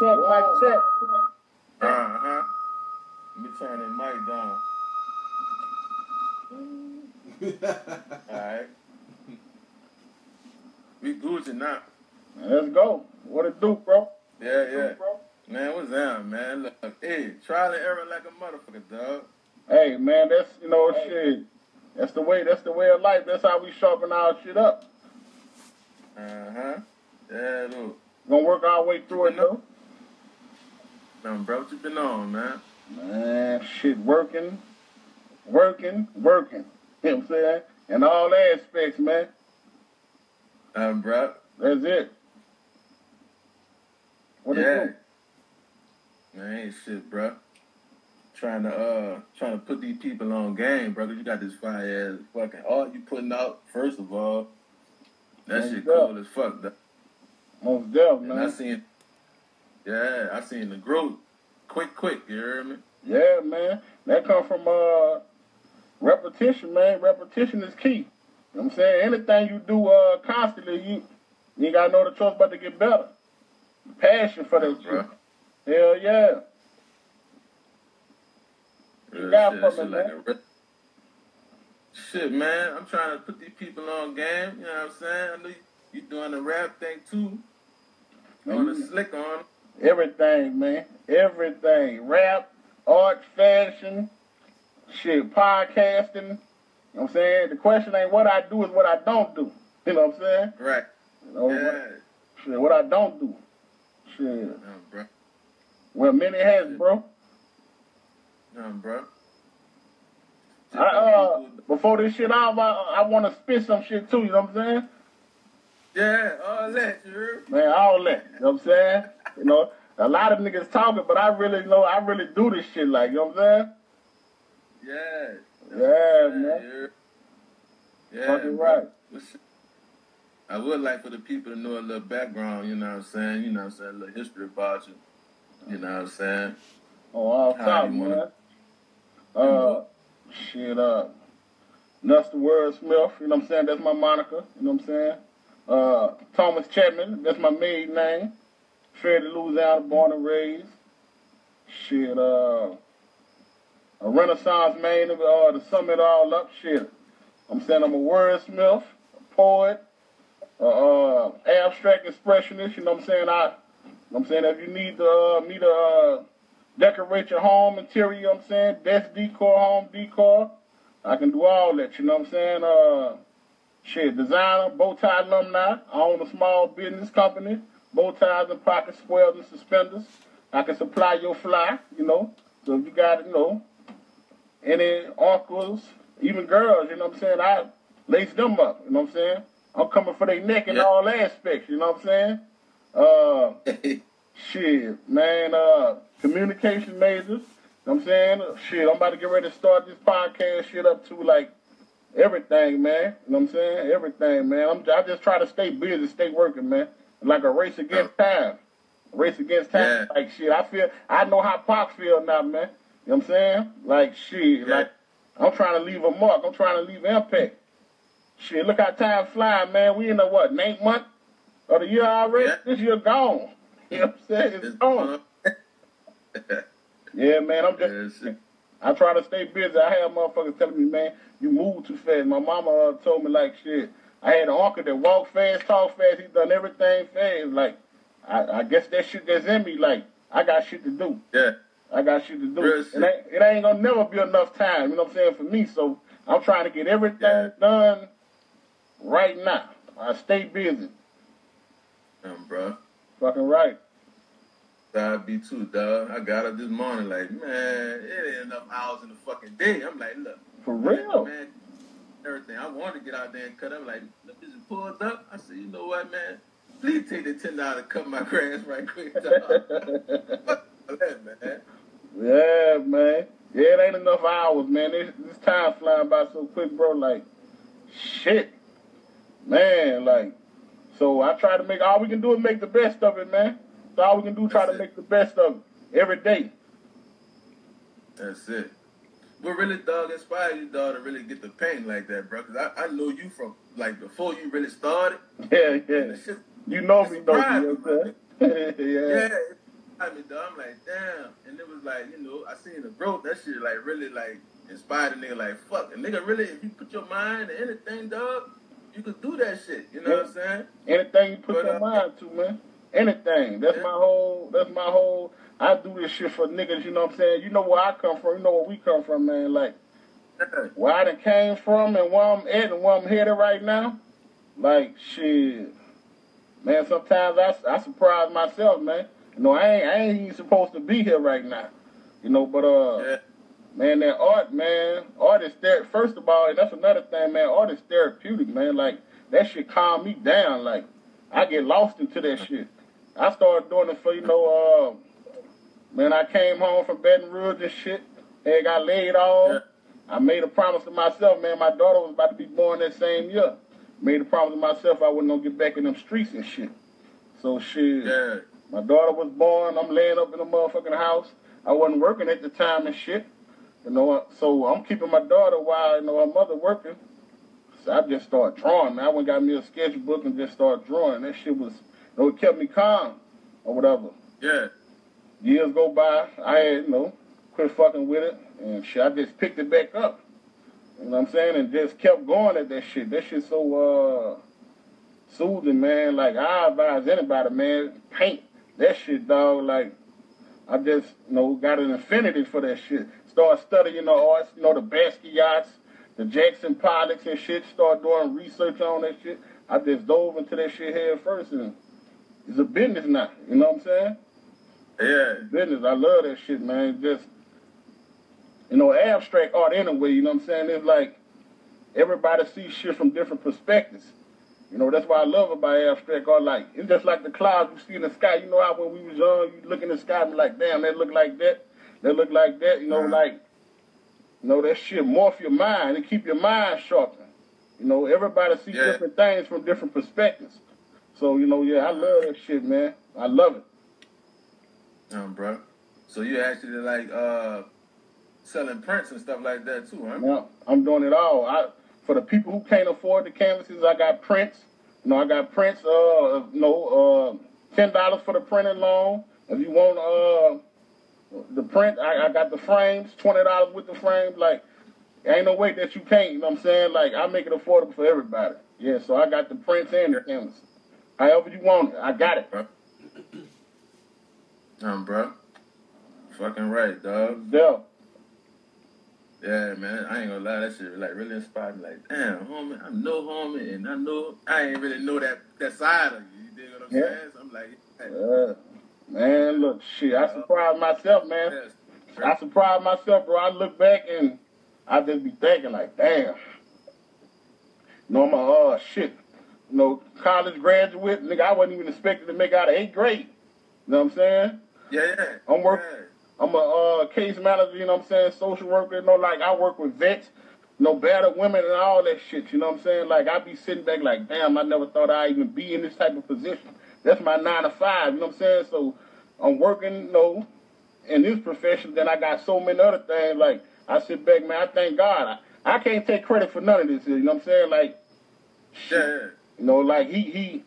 check, mic check. Uh huh. Let me turn that mic down. Alright. We Gucci now. Let's go. What it do, bro? Yeah, yeah. Bro, Man, what's that, man? Look, hey, trial and error like a motherfucker, dog. Hey, man, that's you know shit. That's the way. That's the way of life. That's how we sharpen our shit up. Uh huh. Yeah, look. Gonna work our way through it though. Man, bro, what you been on, man? Man, shit, working, working, working. You know what I'm saying? In all aspects, man. Um, bro. That's it. What it yeah. do? Man, ain't shit, bro. Trying to uh, trying to put these people on game, brother. You got this fire ass fucking art you putting out. First of all, that Most shit cool as fuck. Though. Most deaf, And I man. seen, yeah, I seen the growth, quick, quick. You hear me? Yeah, man. That come from uh repetition, man. Repetition is key. You know what I'm saying? Anything you do uh constantly, you you ain't gotta know the choice but to get better. Passion for that shit. Hell yeah. You got shit, from it, like man. re- Shit, man. I'm trying to put these people on game. You know what I'm saying? I know you, you doing the rap thing too. On the Mhm. slick on. Everything, man. Everything. Rap, art, fashion, shit, podcasting. You know what I'm saying? The question ain't what I do, is what I don't do. You know what I'm saying? Right. You know, Yeah. what, shit, what I don't do. Shit. Um, bro. Well, many hats, bro. Um, bro. I, uh, before this shit off, I, I want to spit some shit too, you know what I'm saying? yeah, all that, you heard? Man, all that, you know what I'm saying? You know, a lot of niggas talking, but I really know, I really do this shit like, you know what I'm Yeah. saying? Yeah, you man. Yeah. Fucking right. I would like for the people to know a little background, you know what I'm saying? You know what I'm saying? A little history about you. You know what I'm saying? Oh, all top, you wanna- man. Uh, shit, uh, word Wordsmith, you know what I'm saying? That's my moniker, you know what I'm saying? Uh, Thomas Chapman, that's my maiden name. Fairly Louisiana, born and raised. Shit, uh, a Renaissance man, uh, to sum it all up, shit. I'm saying I'm a wordsmith, a poet, uh, uh, abstract expressionist, you know what I'm saying? I, I'm saying? If you need to, uh, me to, uh, decorate your home interior, you know what I'm saying? best decor, home decor. I can do all that, you know what I'm saying? Uh, shit, designer, bow tie alumni. I own a small business company, bow ties and pocket squares and suspenders. I can supply your fly, you know. So if you got, you know, any uncles, even girls, you know what I'm saying? I lace them up, you know what I'm saying? I'm coming for their neck in Yeah. all aspects, you know what I'm saying? Uh, Shit, man, uh, communication majors. You know what I'm saying? Shit, I'm about to get ready to start this podcast shit up to like everything, man. You know what I'm saying? Everything, man. I'm, I just try to stay busy, stay working, man. Like a race against time. Race against time. Yeah. Like shit, I feel, I know how Pac feel now, man. You know what I'm saying? Like shit, Yeah. like I'm trying to leave a mark. I'm trying to leave impact. Shit, look how time flying, man. We in the what, ninth month of the year already? Yeah. This year gone. You know what I'm saying? It's It's gone. Yeah, man, I'm just, Yeah. I try to stay busy. I have motherfuckers telling me, man, you move too fast. My mama uh, told me, like, shit, I had an uncle that walk fast, talk fast. He done everything fast. Like, I, I guess that shit that's in me, like, I got shit to do. Yeah. I got shit to do. Real It shit. ain't, it ain't gonna never be enough time, you know what I'm saying, for me. So I'm trying to get everything Yeah. done right now. I stay busy. Um, bro. Fucking right. I be too, dog. I got up this morning like, man, it ain't enough hours in the fucking day. I'm like, look. For real. Man, everything. I wanted to get out there and cut up. Like, the bitch pulled up. I said, you know what, man? Please take the ten dollars to cut my grass right quick. Fuck that, man. Yeah, man. Yeah, it ain't enough hours, man. This, this time flying by so quick, bro. Like, shit, man. Like, so I try to make all we can do is make the best of it, man. So all we can do try That's to it. make the best of it every day. That's it. What really, dog, inspired you, dog, to really get the paint like that, bro? Because I, I know you from, like, before you really started. Yeah, yeah. shit You know me, though. surprising, You know what Yeah, yeah. it surprised me, dog. I'm like, damn. And it was like, you know, I seen the growth. That shit, like, really, like, inspired a nigga. Like, fuck. A nigga really, if you put your mind to anything, dog, you could do that shit. You know what I'm saying? Anything you put But, your uh, mind to, man. Anything. That's my whole. That's my whole. I do this shit for niggas. You know what I'm saying? You know where I come from. You know where we come from, man. Like where I done came from and where I'm at and where I'm headed right now. Like shit, man. Sometimes I, I surprise myself, man. You know, I ain't I ain't even supposed to be here right now. You know, but uh. Yeah. Man, that art, man, art is ther- First of all, and that's another thing, man. Art is therapeutic, man. Like that shit calm me down. Like I get lost into that shit. I started doing it for you know, uh, man. I came home from Baton Rouge and shit, and got laid off. Yeah. I made a promise to myself, man. My daughter was about to be born that same year. Made a promise to myself I wasn't gonna get back in them streets and shit. So shit. Yeah. My daughter was born. I'm laying up in the motherfucking house. I wasn't working at the time and shit. You know, so I'm keeping my daughter while you know her mother working. So I just started drawing. Man. I went and got me a sketchbook and just started drawing. That shit was, know, it kept me calm or whatever. Yeah. Years go by, I had, you know, quit fucking with it and shit. I just picked it back up. You know what I'm saying? And just kept going at that shit. That shit so uh soothing, man. Like I advise anybody, man, paint that shit, dog. Like I just, you know, got an affinity for that shit. Start studying the arts, you know, the Basquiat's, the Jackson Pollocks and shit. Start doing research on that shit. I just dove into that shit head first, and it's a business now. You know what I'm saying? Yeah. Business. I love that shit, man. Just, you know, abstract art anyway. You know what I'm saying? It's like everybody sees shit from different perspectives. You know, that's what I love about abstract art. Like, it's just like the clouds you see in the sky. You know how when we was young, you look in the sky and be like, damn, that look like that. That look like that. You know, Uh-huh. like, you know, that shit morph your mind and keep your mind sharpened. You know, everybody sees Yeah. different things from different perspectives. So, you know, yeah, I love that shit, man. I love it. Um, bro. So you actually like uh selling prints and stuff like that too, huh? Now, I'm doing it all. I for the people who can't afford the canvases, I got prints. You know, I got prints. Uh, you know, uh, ten dollars for the printing loan. If you want uh the print, I, I got the frames. Twenty dollars with the frames. Like, ain't no way that you can't. You know what I'm saying? Like, I make it affordable for everybody. Yeah, so I got the prints and the canvases. However you want it, I got it. Um, bro. Fucking right, dog. Yeah. Yeah, man. I ain't gonna lie, that shit like really inspired me. Like, damn, homie, I'm no homie, and I know I ain't really know that that side of you. You dig what I'm Yeah. saying? So I'm like, hey, Uh, man, look, shit, I surprised myself, man. yes. I surprised myself, bro. I look back and I just be thinking like, damn. You know, I'm uh shit. You know, college graduate, nigga, I wasn't even expected to make out of eighth grade. You know what I'm saying? Yeah, yeah. I'm work- Yeah. I'm a uh, case manager, you know what I'm saying, social worker, you know, like I work with vets, you know, battered women and all that shit, you know what I'm saying? Like I be sitting back like, damn, I never thought I'd even be in this type of position. That's my nine to five, you know what I'm saying? So I'm working, you know, in this profession, then I got so many other things, like I sit back, man, I thank God. I, I can't take credit for none of this, you know what I'm saying? Like, Yeah, yeah. You know, like he he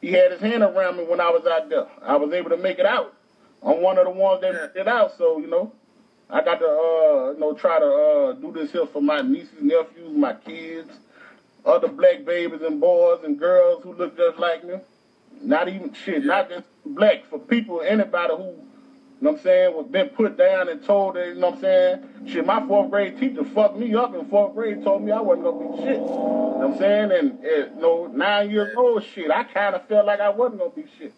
he had his hand around me when I was out there. I was able to make it out. I'm one of the ones that made it out, so you know, I got to uh you know try to uh do this here for my nieces, nephews, my kids, other black babies and boys and girls who look just like me. Not even shit, not just black, for people, anybody who you know what I'm saying, was been put down and told that, you know what I'm saying? Shit, my fourth grade teacher fucked me up in fourth grade, told me I wasn't gonna be shit. You know what I'm saying? And, uh, you know, nine years old shit, I kind of felt like I wasn't gonna be shit.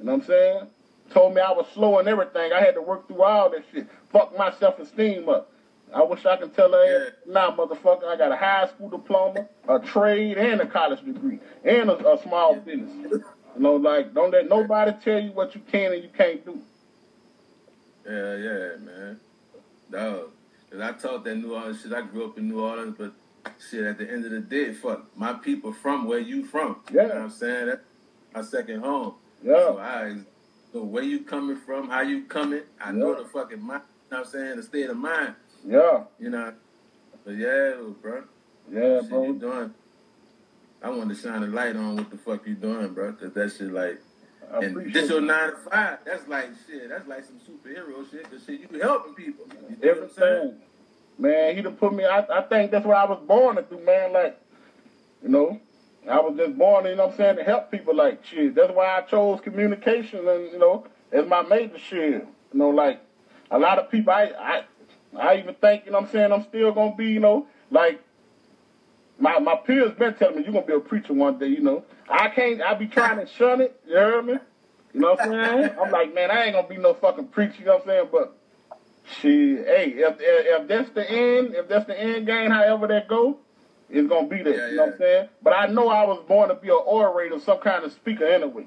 You know what I'm saying? Told me I was slow and everything. I had to work through all that shit. Fuck my self-esteem up. I wish I could tell her, nah, motherfucker, I got a high school diploma, a trade, and a college degree, and a, a small business. You know, like, don't let nobody tell you what you can and you can't do. Yeah, yeah, man. Dog. Cause I taught that New Orleans shit. I grew up in New Orleans, but shit, at the end of the day, fuck, my people from where you from. You know Yeah. what I'm saying? That's my second home. Yeah. So I know where you coming from, how you coming. I know Yeah. the fucking mind, you know what I'm saying? The state of mind, Yeah. you know. But yeah, bro. Yeah, shit bro. you doing. I wanted to shine a light on what the fuck you doing, bro. Cause that shit like, and this your nine to five. That's like shit. That's like some superhero shit. Cause shit, you helping people. You know what I'm saying? everything. Man, he done put me. I, I think that's what I was born to do, man. Like, you know, I was just born, you know what I'm saying, to help people. Like, shit. That's why I chose communication, and you know, as my major shit. You know, like a lot of people, I, I, I even think, you know what I'm saying, I'm still gonna be, you know, like. My my peers been telling me you're gonna be a preacher one day, you know. I can't I be trying to shun it, you hear me? You know what I'm saying? I'm like, man, I ain't gonna be no fucking preacher, you know what I'm saying? But Shit, hey, if, if if that's the end, if that's the end game, however that go, it's gonna be there. Yeah, you know what I'm saying? But I know I was born to be an orator, some kind of speaker anyway.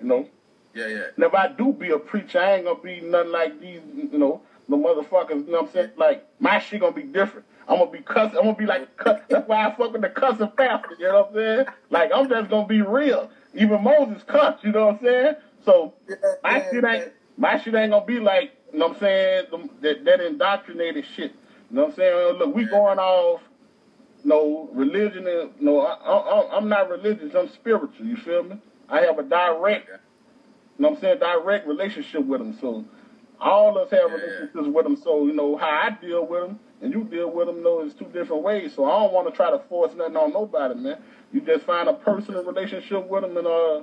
You know, Yeah, yeah. and if I do be a preacher, I ain't gonna be nothing like these, you know, the motherfuckers. You know what I'm saying? Like my shit gonna be different. I'm gonna be cuss. I'm gonna be like cuss. That's why I fuck with the cussing pastor. You know what I'm saying? Like I'm just gonna be real. Even Moses cussed. You know what I'm saying? So my shit ain't my shit ain't gonna be like you know what I'm saying that that indoctrinated shit. You know what I'm saying? Uh, look, we going off. No religion no, I, I, I'm not religious. I'm spiritual. You feel me? I have a direct, you know what I'm saying, direct relationship with them. So all of us have relationships with them. So you know how I deal with them and you deal with them. Know, is two different ways. So I don't want to try to force nothing on nobody, man. You just find a personal relationship with them, and uh,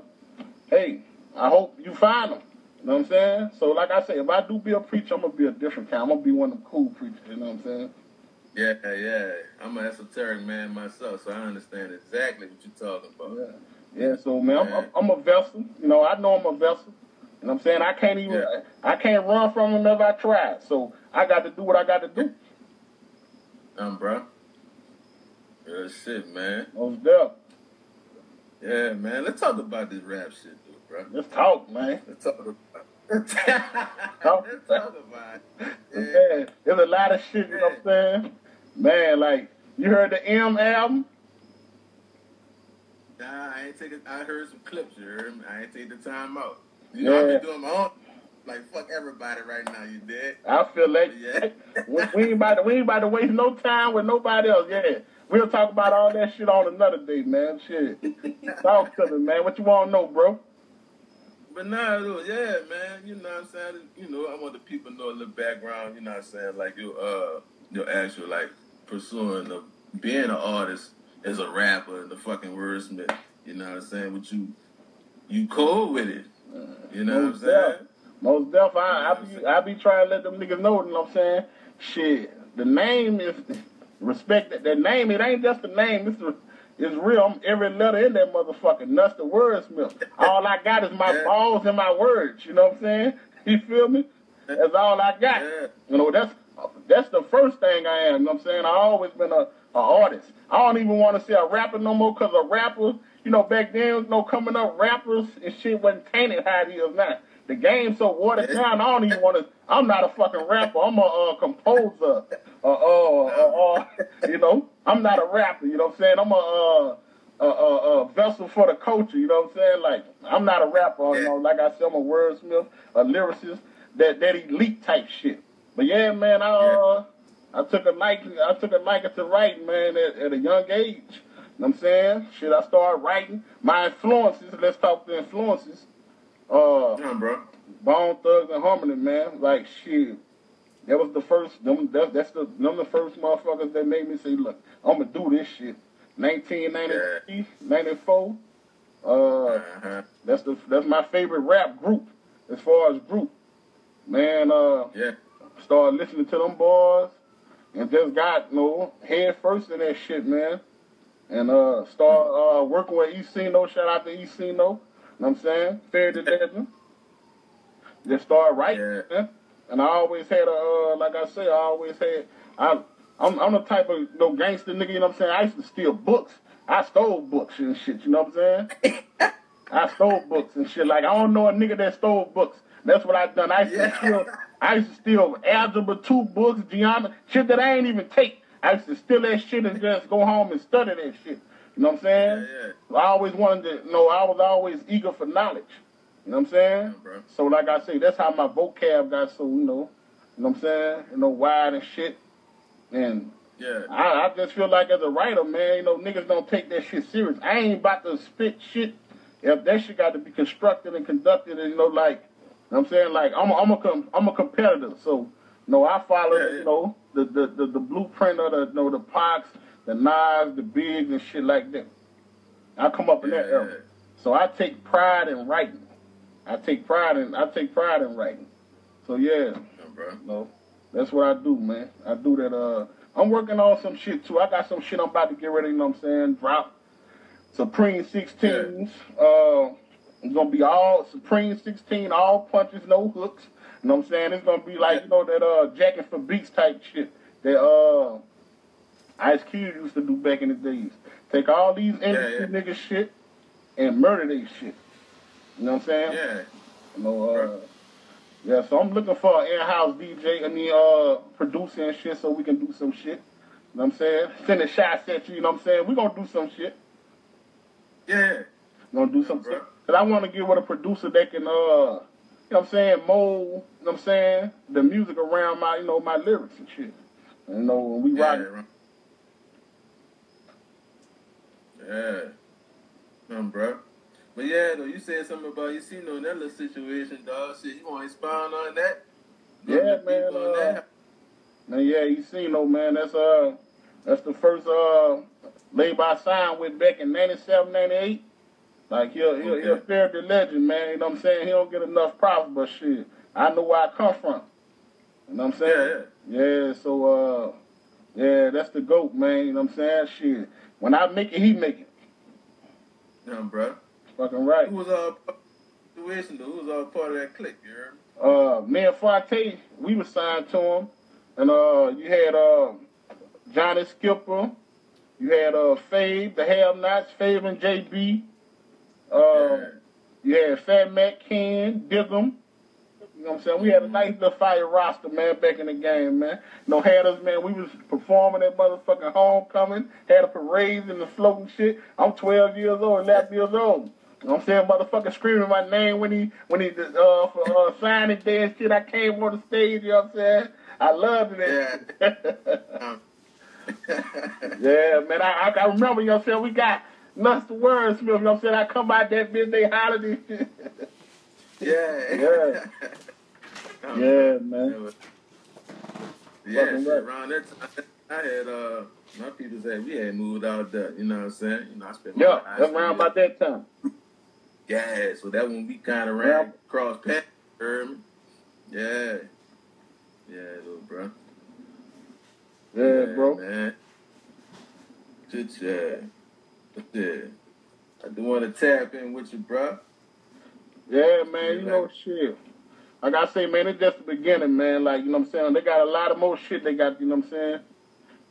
hey, I hope you find them. You know what I'm saying? So like I say, if I do be a preacher, I'm gonna be a different kind. I'm gonna be one of them cool preachers. You know what I'm saying? Yeah, yeah. I'm an esoteric man myself, so I understand exactly what you're talking about. Yeah. Yeah, so man, I'm, I'm, I'm a vessel. You know, I know I'm a vessel. You know what I'm saying? I can't even, Yeah. I can't run from them if I try. So I got to do what I got to do. Um, bro. Real shit, man. Most deaf. Yeah, man. Let's talk about this rap shit, dude, bro. Let's talk, man. Let's talk about. Let's talk about. it. Yeah. Yeah, there's a lot of shit, you know what I'm saying? Man, like, you heard the M album? Nah, I ain't taking. I heard some clips. You heard me? I ain't taking the time out. You know, Yeah. I've been doing my own. Like fuck everybody right now. You dead? I feel like Yeah. we, we ain't about to, we ain't about to waste no time with nobody else. Yeah, we'll talk about all that shit on another day, man. Shit, talk to me, man. What you want to know, bro? But nah, yeah, man. You know what I'm saying? You know, I want the people to know a little background. You know what I'm saying? Like you, uh, your actual like pursuing the being an artist as a rapper and the fucking wordsmith. You know what I'm saying? But you, you cool with it. You know what I'm saying? Most def, I, I be I be trying to let them niggas know. You know what I'm saying? Shit, the name is respect that. That name, it ain't just a name. It's it's real. I'm every letter in that motherfucker. Nuts the wordsmith. All I got is my Yeah. balls and my words. You know what I'm saying? You feel me? That's all I got. Yeah. You know, that's that's the first thing I am. You know what I'm saying? I always been a, a artist. I don't even want to say a rapper no more because a rapper, you know, back then, you know, coming up, rappers and shit wasn't tainted how it is now. The game's so watered down, I don't even want to, I'm not a fucking rapper. I'm a uh, composer. Uh, uh, uh, uh, you know, I'm not a rapper, you know what I'm saying? I'm a, uh, a, a, vessel for the culture, you know what I'm saying? Like, I'm not a rapper, you know, like I said, I'm a wordsmith, a lyricist, that, that elite type shit. But yeah, man, I, uh, I took a liking, I took a liking to writing, man, at, at a young age. You know what I'm saying? Shit, I started writing. My influences, let's talk the influences. Uh, on, bro. Bone Thugs and Harmony, man. Like shit. That was the first them that, that's the them the first motherfuckers that made me say, look, I'm gonna do this shit. 1993, 94. Uh Uh-huh. that's the that's my favorite rap group as far as group. Man, uh Yeah. started listening to them boys and just got you know head first in that shit, man. And uh start uh working with Ecino, shout out to Ecino, know what I'm saying? Fair to Legend. Just start writing, Yeah. And I always had a uh like I say, I always had I I'm I'm the type of no gangster nigga, you know what I'm saying? I used to steal books. I stole books and shit, you know what I'm saying? I stole books and shit. Like I don't know a nigga that stole books. That's what I done. I used to steal. I used to steal algebra two books, geometry, shit that I ain't even take. I used to steal that shit and just go home and study that shit. You know what I'm saying? Yeah, yeah. I always wanted to. You know, I was always eager for knowledge. You know what I'm saying? Yeah. So like I say, that's how my vocab got so you know, you know what I'm saying? You know, wide and shit. And Yeah. I, I just feel like as a writer, man, you know, niggas don't take that shit serious. I ain't about to spit shit if that shit got to be constructed and conducted and you know, like you know what I'm saying, like I'm a, I'm a com- I'm a competitor, so you know I follow Yeah, yeah. you know the, the the the blueprint of the you know the Pacs, the knives, the bigs and shit like that. I come up in that Yeah, era, so I take pride in writing. I take pride in I take pride in writing. So yeah, yeah, bro. no, that's what I do, man. I do that. Uh, I'm working on some shit too. I got some shit I'm about to get ready. You know what I'm saying? Drop Supreme 16s. Uh, it's gonna be all Supreme 16, all punches, no hooks. You know what I'm saying? It's gonna be like you know that uh Jackin' for beats type shit that uh Ice Cube used to do back in the days. Take all these industry yeah. niggas shit and murder they shit. You know what I'm saying? Yeah. You know, uh, yeah, so I'm looking for an in-house DJ, I mean, uh, producer and shit so we can do some shit. You know what I'm saying? Sending shots at you, you know what I'm saying? we going to do some shit. Yeah. we going to do some Bro. shit. Because I want to get with a producer that can, uh, you know what I'm saying, mold, you know what I'm saying, the music around my, you know, my lyrics and shit. You know, when we Yeah. rock right. Yeah. Um, bro. But yeah, though, you said something about you seen on that little situation, dog. Shit, you want to expound on that? Yeah, man, uh, that. Man, yeah, you seen no man, that's uh, that's the first uh label by sign with back in 97, 98. Like he'll he'll Okay. he'll fear the legend, man. You know what I'm saying? He don't get enough props, but shit, I know where I come from. You know what I'm saying? Yeah, Yeah, so uh, yeah, that's the goat, man. You know what I'm saying? Shit, when I make it, he make it. Um, bro. Fucking right. Who was all the situation? Who was all part of that clique, you heard uh, me and Fonte, we were signed to him, and uh, you had uh, Johnny Skipper, you had uh, Fave, the Have Nots, Fave and JB, uh, Yeah. you had Fat Mac Ken, Diggum. You know what I'm saying? We had a nice little fire roster, man, back in the game, man. You know, had us, man, we was performing at motherfucking homecoming, had a parade and the floating shit. I'm 12 years old, 11 years old. You know what I'm saying? Motherfucker screaming my name when he when he uh for uh signing day and shit. I came on the stage, you know what I'm saying? I loved it. Um, Yeah, man. I, I remember, you know what I'm saying? We got Nuts the Wordsmith, you know what I'm saying? I come out that bitch, they hollered shit. yeah. Yeah. Um, Yeah, man. Yeah, shit, around that time, I had, uh, my people said we had moved out there, you know what I'm saying? You know, I spent my Yeah, around about that time. Yeah, so that when we kind of ran Yeah. cross paths? Yeah. Yeah, little bro. Yeah, bro. Man. Shit, yeah. Yeah. I do want to tap in with you, bro. Yeah, man, you know shit. Like I say, man, it's just the beginning, man. Like, you know what I'm saying? They got a lot of more shit they got, you know what I'm saying?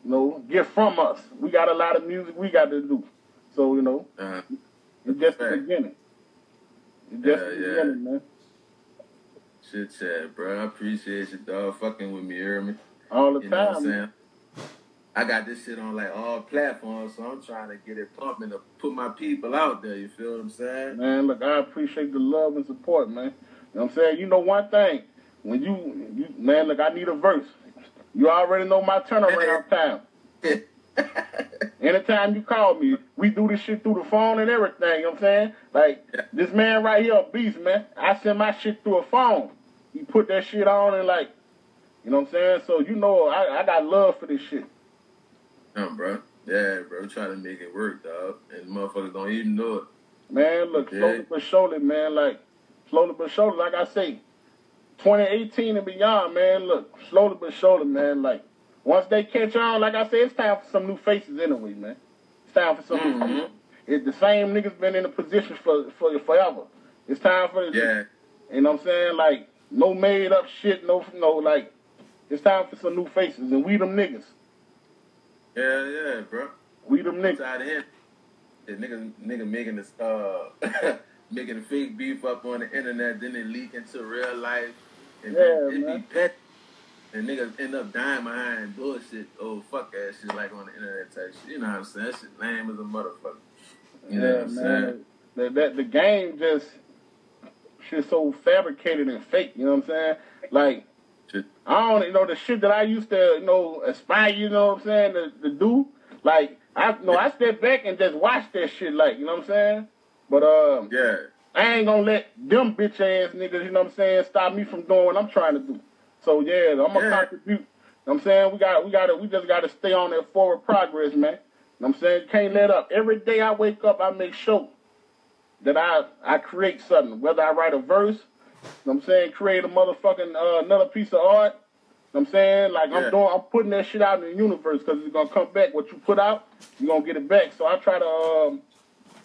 You know, get from us. We got a lot of music we got to do. So, you know, Uh, it's just the beginning. It's just Yeah, the yeah. beginning, man. shit, chat, bro. I appreciate you, dog, fucking with me, you hear me? All the You know what I'm time. I got this shit on like all platforms, so I'm trying to get it pumping to put my people out there. You feel what I'm saying? Man, look, I appreciate the love and support, man. You know what I'm saying? You know one thing. When you, you man, look, I need a verse. You already know my turnaround time. Anytime you call me, we do this shit through the phone and everything, you know what I'm saying? Like, this man right here, a beast, man. I send my shit through a phone. He put that shit on and like, you know what I'm saying? So, you know, I, I got love for this shit. Um, bro. Yeah, bro. Trying to make it work, dog. And motherfuckers don't even know it. Man, look, Yeah. slowly but surely, man, like, slowly but surely, like I say, 2018 and beyond, man, look, slowly but surely, man, like, once they catch on, like I say, it's time for some new faces anyway, man. It's time for some new Mhm. faces. The same niggas been in the position for, for forever. It's time for the, Yeah. you know what I'm saying? Like, no made up shit, no, no, like, it's time for some new faces, and we them niggas. Yeah, yeah, bro. We them niggas. tired of him. The nigga, nigga making this, uh, making fake beef up on the internet, then it leak into real life. And Yeah, it man. be pet. And niggas end up dying behind bullshit. Oh, fuck ass shit, like on the internet type shit. You know what I'm saying? That shit lame as a motherfucker. You know yeah, what I'm saying? That, that the game just shit so fabricated and fake. You know what I'm saying? Like. I don't, you know, the shit that I used to, you know, aspire, you know what I'm saying, to, to do. Like, I, you know, I step back and just watch that shit, like, you know what I'm saying? But, um, Yeah. I ain't gonna let them bitch ass niggas, you know what I'm saying, stop me from doing what I'm trying to do. So yeah, I'm gonna Yeah. contribute. You know what I'm saying? We got we gotta we just gotta stay on that forward progress, man. You know what I'm saying? Can't let up. Every day I wake up I make sure that I I create something. Whether I write a verse, you know what I'm saying, create a motherfucking uh, another piece of art. You know what I'm saying? Like Yeah. I'm doing I'm putting that shit out in the universe because it's gonna come back. What you put out, you're gonna get it back. So I try to um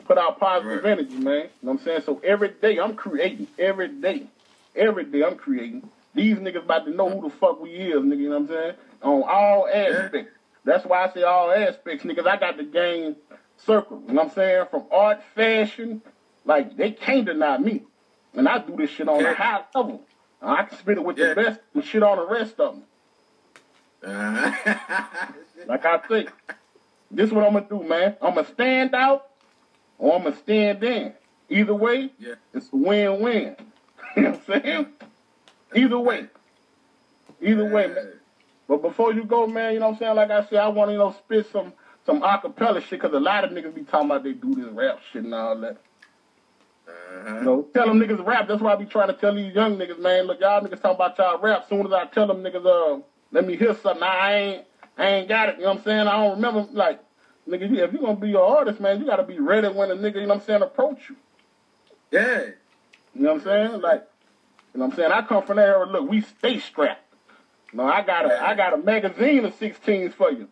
put out positive Right. energy, man. You know what I'm saying? So every day I'm creating. Every day. Every day I'm creating. These niggas about to know who the fuck we is, nigga, you know what I'm saying? On all aspects. That's why I say all aspects, niggas. I got the game circle. You know what I'm saying? From art, fashion, like they can't deny me. And I do this shit on a high level. I can spit it with Yeah. the best and shit on the rest of them. Uh-huh. Like I think. this is what I'm gonna do, man. I'm gonna stand out or I'm gonna stand in. Either way, yeah. it's a win-win. you know what I'm saying? Either way. Either way, man. But before you go, man, you know what I'm saying? Like I said, I want to, you know, spit some some acapella shit because a lot of niggas be talking about they do this rap shit and all that. Uh-huh. You know, tell them niggas rap. That's why I be trying to tell these young niggas, man. Look, y'all niggas talking about y'all rap. Soon as I tell them niggas, uh, let me hear something. I ain't, I ain't got it. You know what I'm saying? I don't remember. Like, nigga, if you gonna be an artist, man, you gotta be ready when a nigga, you know what I'm saying, approach you. Yeah. You know what I'm saying? Like, you know what I'm saying? I come from that era. Look, we stay strapped. No, I got a, I got a magazine of 16s for you.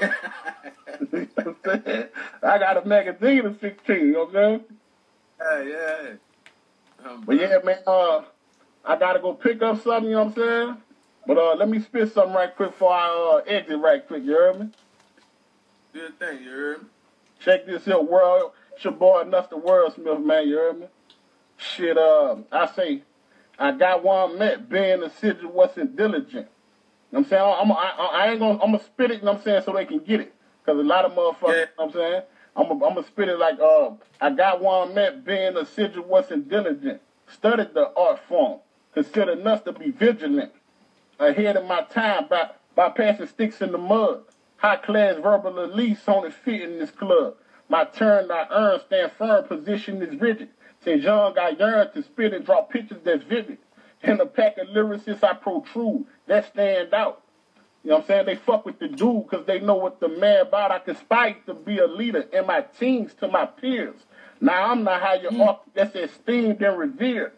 You know what I'm saying? I got a magazine of 16. You know what I'm saying? Yeah, yeah. Um, But yeah, man, uh, I gotta go pick up something, you know what I'm saying? But uh, let me spit something right quick before I uh, exit right quick, you heard me? Your thing, you heard me? Check this here, world. It's your boy, Nuts the Wordsmith, man, you heard me? Shit, uh, I say, I got one met, being assiduous and diligent. You know what I'm saying? I'm, I, I ain't gonna, I'm gonna spit it, you know what I'm saying, so they can get it. Cause a lot of motherfuckers, Yeah. you know what I'm saying? I'm gonna spit it like, uh, I got one met, being assiduous and diligent. Studied the art form. Considered nuts to be vigilant. Ahead of my time by, by passing sticks in the mud. High class verbal release only fit in this club. My turn I earn, stand firm, position is rigid. Since young I yearn to spit and draw pictures that's vivid. In a pack of lyricists I protrude, that stand out. You know what I'm saying? They fuck with the dude because they know what the man about. I conspire to be a leader in my teams to my peers. Now I'm not how your art that's esteemed and revered.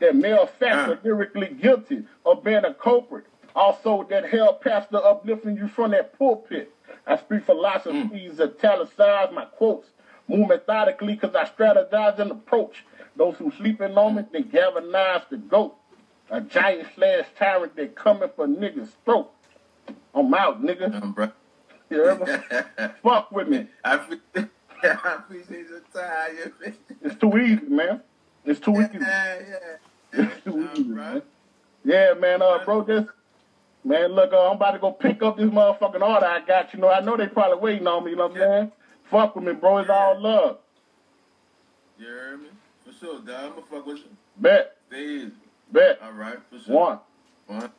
That male facts Uh. are lyrically guilty of being a culprit. Also, that hell pastor uplifting you from that pulpit. I speak philosophies, italicize my quotes. Move methodically because I strategize and approach. Those who sleeping on me, they galvanize the goat. A giant slash tyrant that coming for niggas' throat. I'm out, nigga. Um, bro. You? Fuck with me. I, appreciate your time. It's too easy, man. It's too easy. Yeah, yeah. It's too easy, bro. man. Yeah, man. Uh, bro, this man, look, uh, I'm about to go pick up this motherfucking order I got. You know, I know they probably waiting on me. You know what I'm saying? Fuck with me, bro. It's all love. You heard me? For sure, dog. I'm gonna fuck with you. Bet, Stay easy. bet. All right, for sure. One. One.